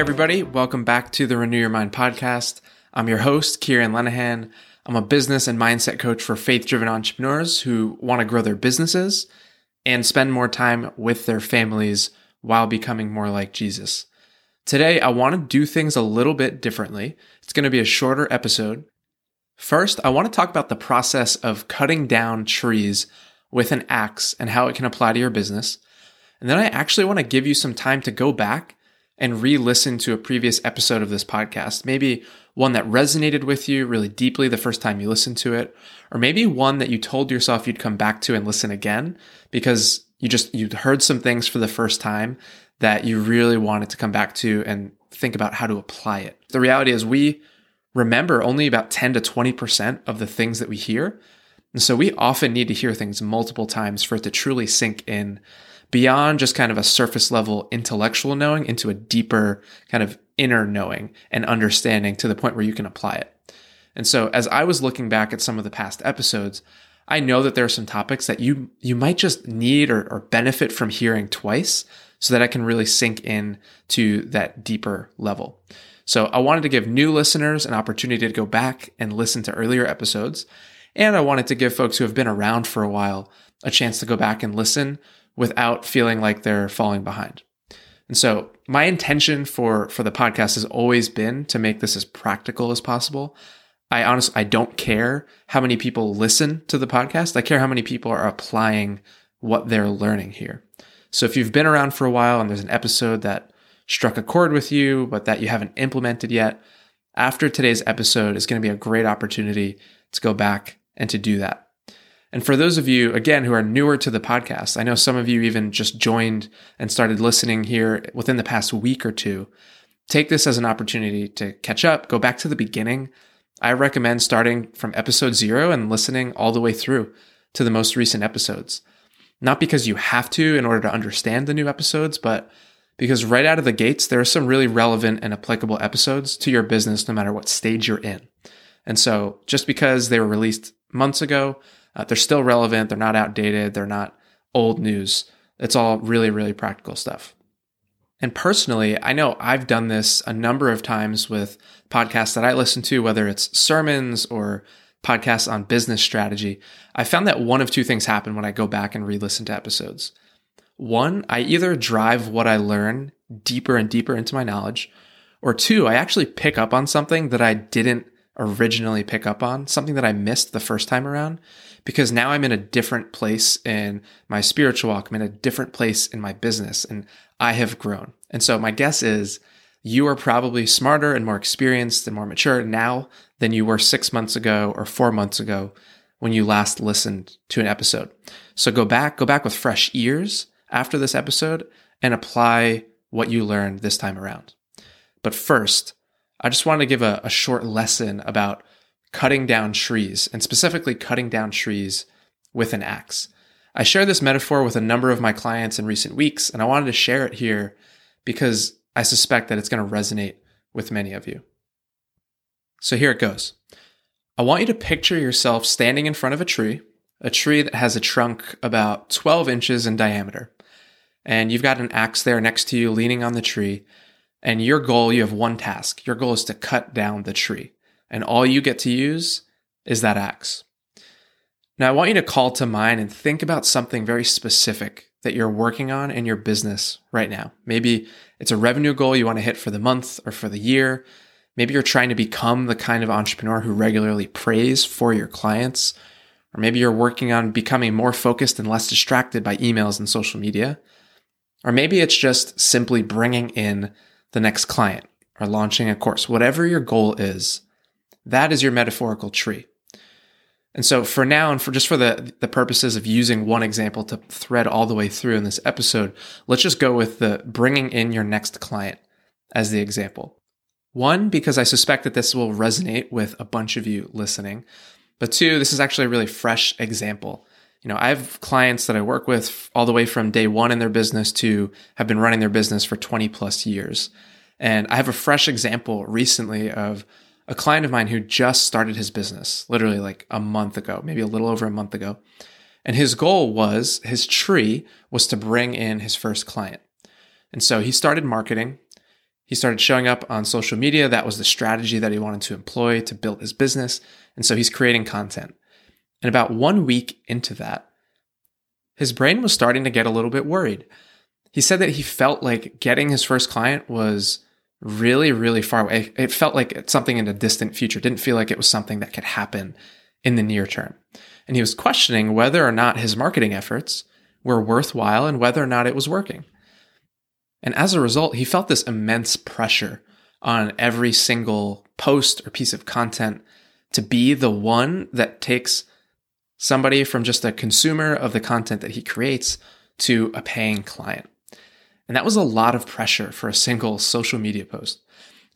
everybody. Welcome back to the Renew Your Mind podcast. I'm your host, Kieran Lenahan. I'm a business and mindset coach for faith driven entrepreneurs who want to grow their businesses and spend more time with their families while becoming more like Jesus. Today, I want to do things a little bit differently. It's going to be a shorter episode. First, I want to talk about the process of cutting down trees with an axe and how it can apply to your business. And then I actually want to give you some time to go back and re listen to a previous episode of this podcast. Maybe one that resonated with you really deeply the first time you listened to it, or maybe one that you told yourself you'd come back to and listen again because you just, you heard some things for the first time that you really wanted to come back to and think about how to apply it. The reality is we remember only about 10 to 20% of the things that we hear. And so we often need to hear things multiple times for it to truly sink in beyond just kind of a surface level intellectual knowing into a deeper kind of inner knowing and understanding to the point where you can apply it. And so as I was looking back at some of the past episodes, I know that there are some topics that you you might just need or, or benefit from hearing twice so that I can really sink in to that deeper level. So I wanted to give new listeners an opportunity to go back and listen to earlier episodes. And I wanted to give folks who have been around for a while a chance to go back and listen without feeling like they're falling behind. And so my intention for, for the podcast has always been to make this as practical as possible. I honestly, I don't care how many people listen to the podcast. I care how many people are applying what they're learning here. So if you've been around for a while and there's an episode that struck a chord with you, but that you haven't implemented yet, after today's episode is going to be a great opportunity to go back and to do that. And for those of you, again, who are newer to the podcast, I know some of you even just joined and started listening here within the past week or two. Take this as an opportunity to catch up, go back to the beginning. I recommend starting from episode zero and listening all the way through to the most recent episodes. Not because you have to in order to understand the new episodes, but because right out of the gates, there are some really relevant and applicable episodes to your business, no matter what stage you're in. And so just because they were released months ago, uh, they're still relevant. They're not outdated. They're not old news. It's all really, really practical stuff. And personally, I know I've done this a number of times with podcasts that I listen to, whether it's sermons or podcasts on business strategy. I found that one of two things happen when I go back and re listen to episodes. One, I either drive what I learn deeper and deeper into my knowledge, or two, I actually pick up on something that I didn't originally pick up on, something that I missed the first time around, because now I'm in a different place in my spiritual walk. I'm in a different place in my business and I have grown. And so my guess is you are probably smarter and more experienced and more mature now than you were six months ago or four months ago when you last listened to an episode. So go back, go back with fresh ears after this episode and apply what you learned this time around. But first, I just wanted to give a, a short lesson about cutting down trees and specifically cutting down trees with an axe. I share this metaphor with a number of my clients in recent weeks, and I wanted to share it here because I suspect that it's going to resonate with many of you. So here it goes. I want you to picture yourself standing in front of a tree, a tree that has a trunk about 12 inches in diameter. And you've got an axe there next to you leaning on the tree. And your goal, you have one task. Your goal is to cut down the tree and all you get to use is that axe. Now, I want you to call to mind and think about something very specific that you're working on in your business right now. Maybe it's a revenue goal you want to hit for the month or for the year. Maybe you're trying to become the kind of entrepreneur who regularly prays for your clients. Or maybe you're working on becoming more focused and less distracted by emails and social media. Or maybe it's just simply bringing in the next client or launching a course. Whatever your goal is, that is your metaphorical tree. And so for now, and for just for the, the purposes of using one example to thread all the way through in this episode, let's just go with the bringing in your next client as the example. One, because I suspect that this will resonate with a bunch of you listening. But two, this is actually a really fresh example. You know, I have clients that I work with all the way from day one in their business to have been running their business for 20 plus years. And I have a fresh example recently of a client of mine who just started his business literally like a month ago, maybe a little over a month ago. And his goal was his tree was to bring in his first client. And so he started marketing. He started showing up on social media. That was the strategy that he wanted to employ to build his business. And so he's creating content. And about one week into that, his brain was starting to get a little bit worried. He said that he felt like getting his first client was really, really far away. It felt like something in the distant future, didn't feel like it was something that could happen in the near term. And he was questioning whether or not his marketing efforts were worthwhile and whether or not it was working. And as a result, he felt this immense pressure on every single post or piece of content to be the one that takes somebody from just a consumer of the content that he creates to a paying client. And that was a lot of pressure for a single social media post.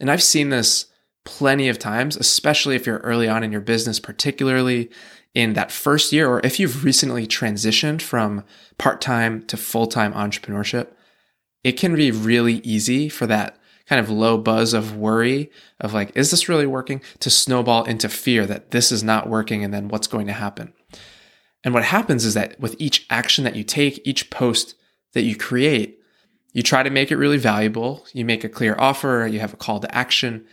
And I've seen this plenty of times, especially if you're early on in your business, particularly in that first year, or if you've recently transitioned from part time to full time entrepreneurship. It can be really easy for that kind of low buzz of worry of like, is this really working? To snowball into fear that this is not working and then what's going to happen. And what happens is that with each action that you take, each post that you create, you try to make it really valuable. You make a clear offer, you have a call to action.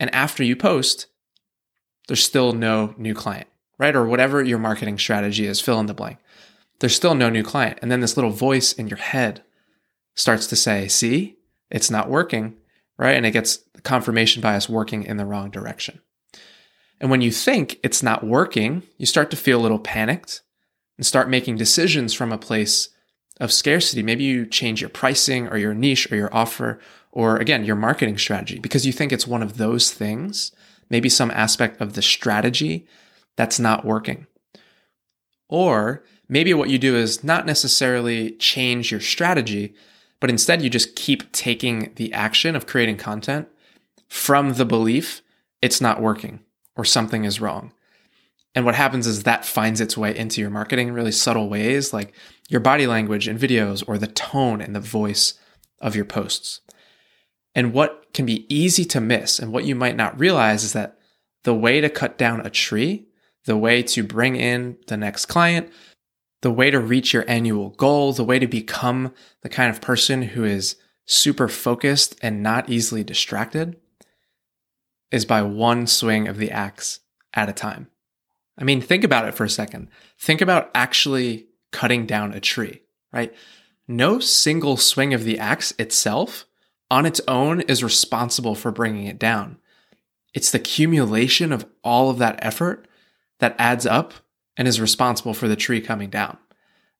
And after you post, there's still no new client, right? Or whatever your marketing strategy is, fill in the blank. There's still no new client. And then this little voice in your head starts to say, see, it's not working, right? And it gets confirmation bias working in the wrong direction. And when you think it's not working, you start to feel a little panicked and start making decisions from a place of scarcity. Maybe you change your pricing or your niche or your offer or again, your marketing strategy because you think it's one of those things, maybe some aspect of the strategy that's not working. Or maybe what you do is not necessarily change your strategy, but instead you just keep taking the action of creating content from the belief it's not working or something is wrong. And what happens is that finds its way into your marketing in really subtle ways, like your body language in videos or the tone and the voice of your posts. And what can be easy to miss and what you might not realize is that the way to cut down a tree, the way to bring in the next client, the way to reach your annual goal, the way to become the kind of person who is super focused and not easily distracted is by one swing of the axe at a time. I mean, think about it for a second. Think about actually cutting down a tree, right? No single swing of the axe itself on its own is responsible for bringing it down. It's the accumulation of all of that effort that adds up and is responsible for the tree coming down.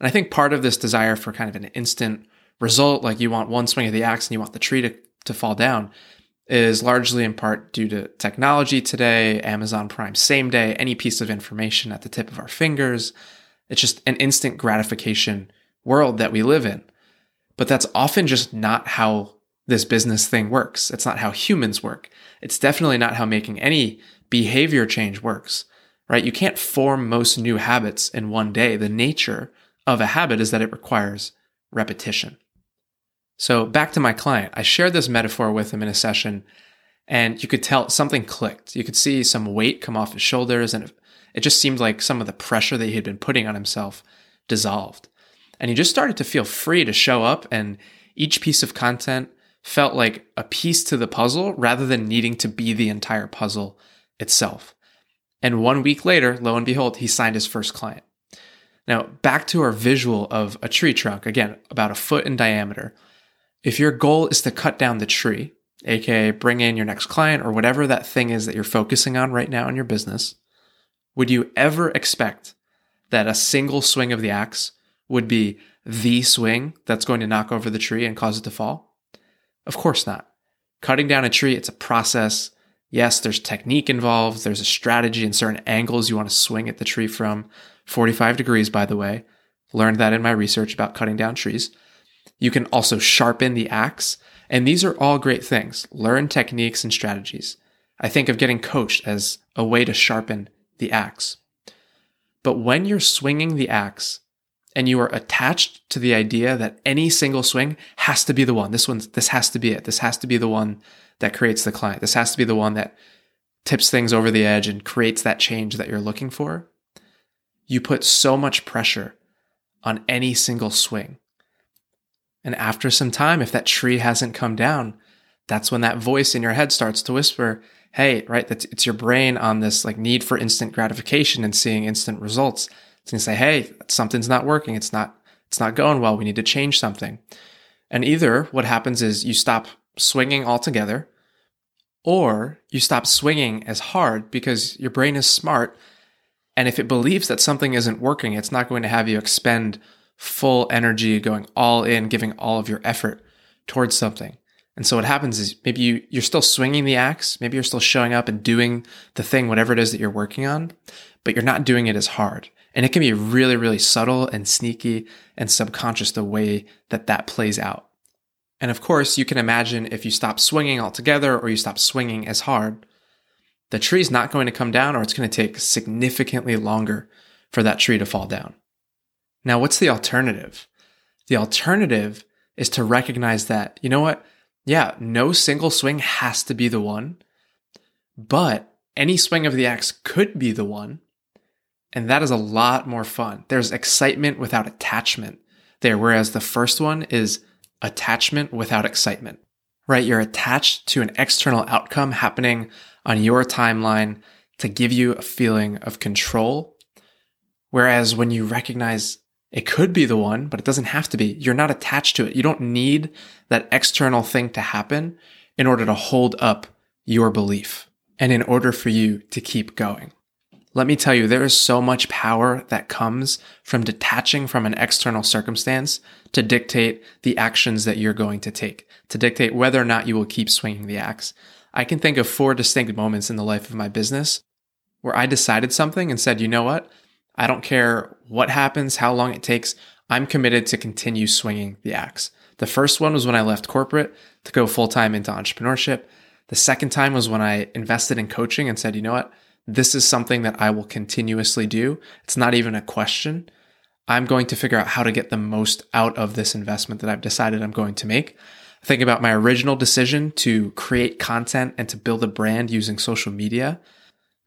And I think part of this desire for kind of an instant result, like you want one swing of the axe and you want the tree to, to fall down, is largely in part due to technology today, Amazon Prime same day, any piece of information at the tip of our fingers. It's just an instant gratification world that we live in. But that's often just not how this business thing works. It's not how humans work. It's definitely not how making any behavior change works, right? You can't form most new habits in one day. The nature of a habit is that it requires repetition. So back to my client, I shared this metaphor with him in a session and you could tell something clicked. You could see some weight come off his shoulders and it just seemed like some of the pressure that he had been putting on himself dissolved. And he just started to feel free to show up and each piece of content felt like a piece to the puzzle rather than needing to be the entire puzzle itself. And one week later, lo and behold, he signed his first client. Now, back to our visual of a tree trunk, again, about a foot in diameter. If your goal is to cut down the tree, aka bring in your next client or whatever that thing is that you're focusing on right now in your business, would you ever expect that a single swing of the axe would be the swing that's going to knock over the tree and cause it to fall? Of course not. Cutting down a tree, it's a process. Yes, there's technique involved. There's a strategy and certain angles you want to swing at the tree from. 45 degrees, by the way. Learned that in my research about cutting down trees. You can also sharpen the axe. And these are all great things. Learn techniques and strategies. I think of getting coached as a way to sharpen the axe. But when you're swinging the axe and you are attached to the idea that any single swing has to be the one, this one, this has to be it. This has to be the one that creates the client. This has to be the one that tips things over the edge and creates that change that you're looking for. You put so much pressure on any single swing and after some time, if that tree hasn't come down, that's when that voice in your head starts to whisper, Hey, right. That's, it's your brain on this like need for instant gratification and seeing instant results. It's going to say, Hey, something's not working. It's not, it's not going well. We need to change something. And either what happens is you stop swinging altogether or you stop swinging as hard because your brain is smart. And if it believes that something isn't working, it's not going to have you expend full energy, going all in, giving all of your effort towards something. And so what happens is maybe you, you're still swinging the axe. Maybe you're still showing up and doing the thing, whatever it is that you're working on, but you're not doing it as hard. And it can be really, really subtle and sneaky and subconscious the way that that plays out. And of course, you can imagine if you stop swinging altogether or you stop swinging as hard, the tree's not going to come down or it's going to take significantly longer for that tree to fall down. Now, what's the alternative? The alternative is to recognize that, you know what? Yeah, no single swing has to be the one, but any swing of the axe could be the one. And that is a lot more fun. There's excitement without attachment there, whereas the first one is attachment without excitement, right? You're attached to an external outcome happening on your timeline to give you a feeling of control. Whereas when you recognize it could be the one, but it doesn't have to be. You're not attached to it. You don't need that external thing to happen in order to hold up your belief and in order for you to keep going. Let me tell you, there is so much power that comes from detaching from an external circumstance to dictate the actions that you're going to take, to dictate whether or not you will keep swinging the axe. I can think of four distinct moments in the life of my business where I decided something and said, you know what? I don't care what happens, how long it takes. I'm committed to continue swinging the axe. The first one was when I left corporate to go full time into entrepreneurship. The second time was when I invested in coaching and said, you know what? This is something that I will continuously do. It's not even a question. I'm going to figure out how to get the most out of this investment that I've decided I'm going to make. Think about my original decision to create content and to build a brand using social media.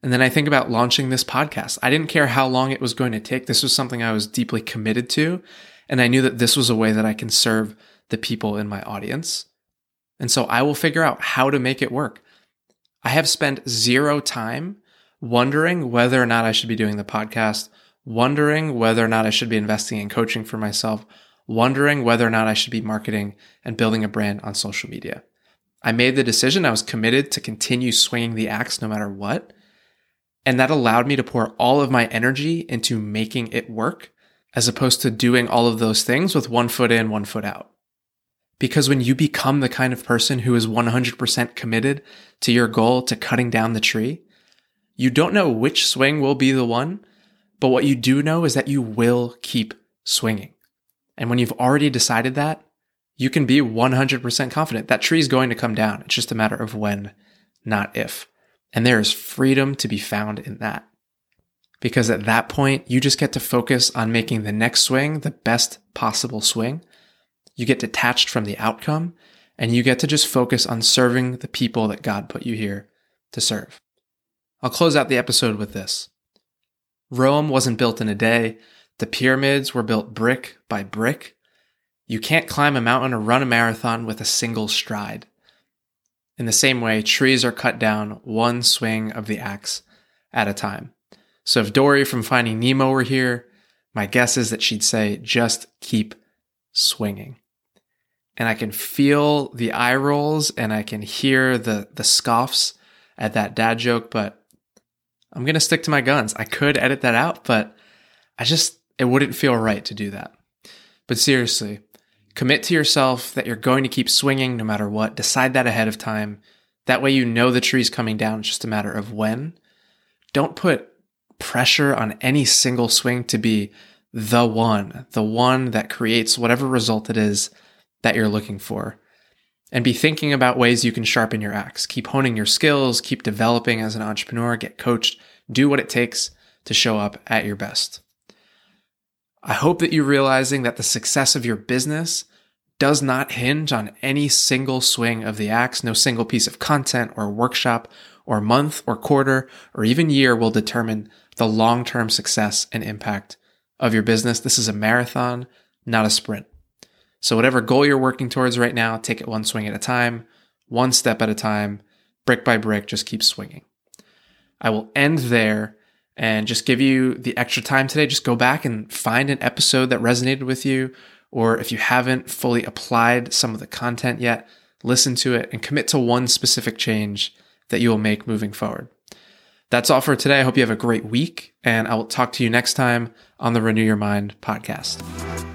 And then I think about launching this podcast. I didn't care how long it was going to take. This was something I was deeply committed to. And I knew that this was a way that I can serve the people in my audience. And so I will figure out how to make it work. I have spent zero time wondering whether or not I should be doing the podcast, wondering whether or not I should be investing in coaching for myself, wondering whether or not I should be marketing and building a brand on social media. I made the decision. I was committed to continue swinging the axe no matter what. And that allowed me to pour all of my energy into making it work as opposed to doing all of those things with one foot in, one foot out. Because when you become the kind of person who is 100% committed to your goal to cutting down the tree, you don't know which swing will be the one, but what you do know is that you will keep swinging. And when you've already decided that, you can be 100% confident that tree is going to come down. It's just a matter of when, not if. And there is freedom to be found in that. Because at that point, you just get to focus on making the next swing the best possible swing. You get detached from the outcome and you get to just focus on serving the people that God put you here to serve. I'll close out the episode with this. Rome wasn't built in a day. The pyramids were built brick by brick. You can't climb a mountain or run a marathon with a single stride. In the same way, trees are cut down one swing of the axe at a time. So if Dory from Finding Nemo were here, my guess is that she'd say, just keep swinging. And I can feel the eye rolls and I can hear the, the scoffs at that dad joke, but I'm going to stick to my guns. I could edit that out, but I just, it wouldn't feel right to do that. But seriously, Commit to yourself that you're going to keep swinging no matter what. Decide that ahead of time. That way you know the tree's coming down. It's just a matter of when. Don't put pressure on any single swing to be the one, the one that creates whatever result it is that you're looking for. And be thinking about ways you can sharpen your axe. Keep honing your skills, keep developing as an entrepreneur, get coached, do what it takes to show up at your best. I hope that you're realizing that the success of your business does not hinge on any single swing of the axe. No single piece of content or workshop or month or quarter or even year will determine the long term success and impact of your business. This is a marathon, not a sprint. So, whatever goal you're working towards right now, take it one swing at a time, one step at a time, brick by brick, just keep swinging. I will end there and just give you the extra time today. Just go back and find an episode that resonated with you. Or if you haven't fully applied some of the content yet, listen to it and commit to one specific change that you will make moving forward. That's all for today. I hope you have a great week, and I will talk to you next time on the Renew Your Mind podcast.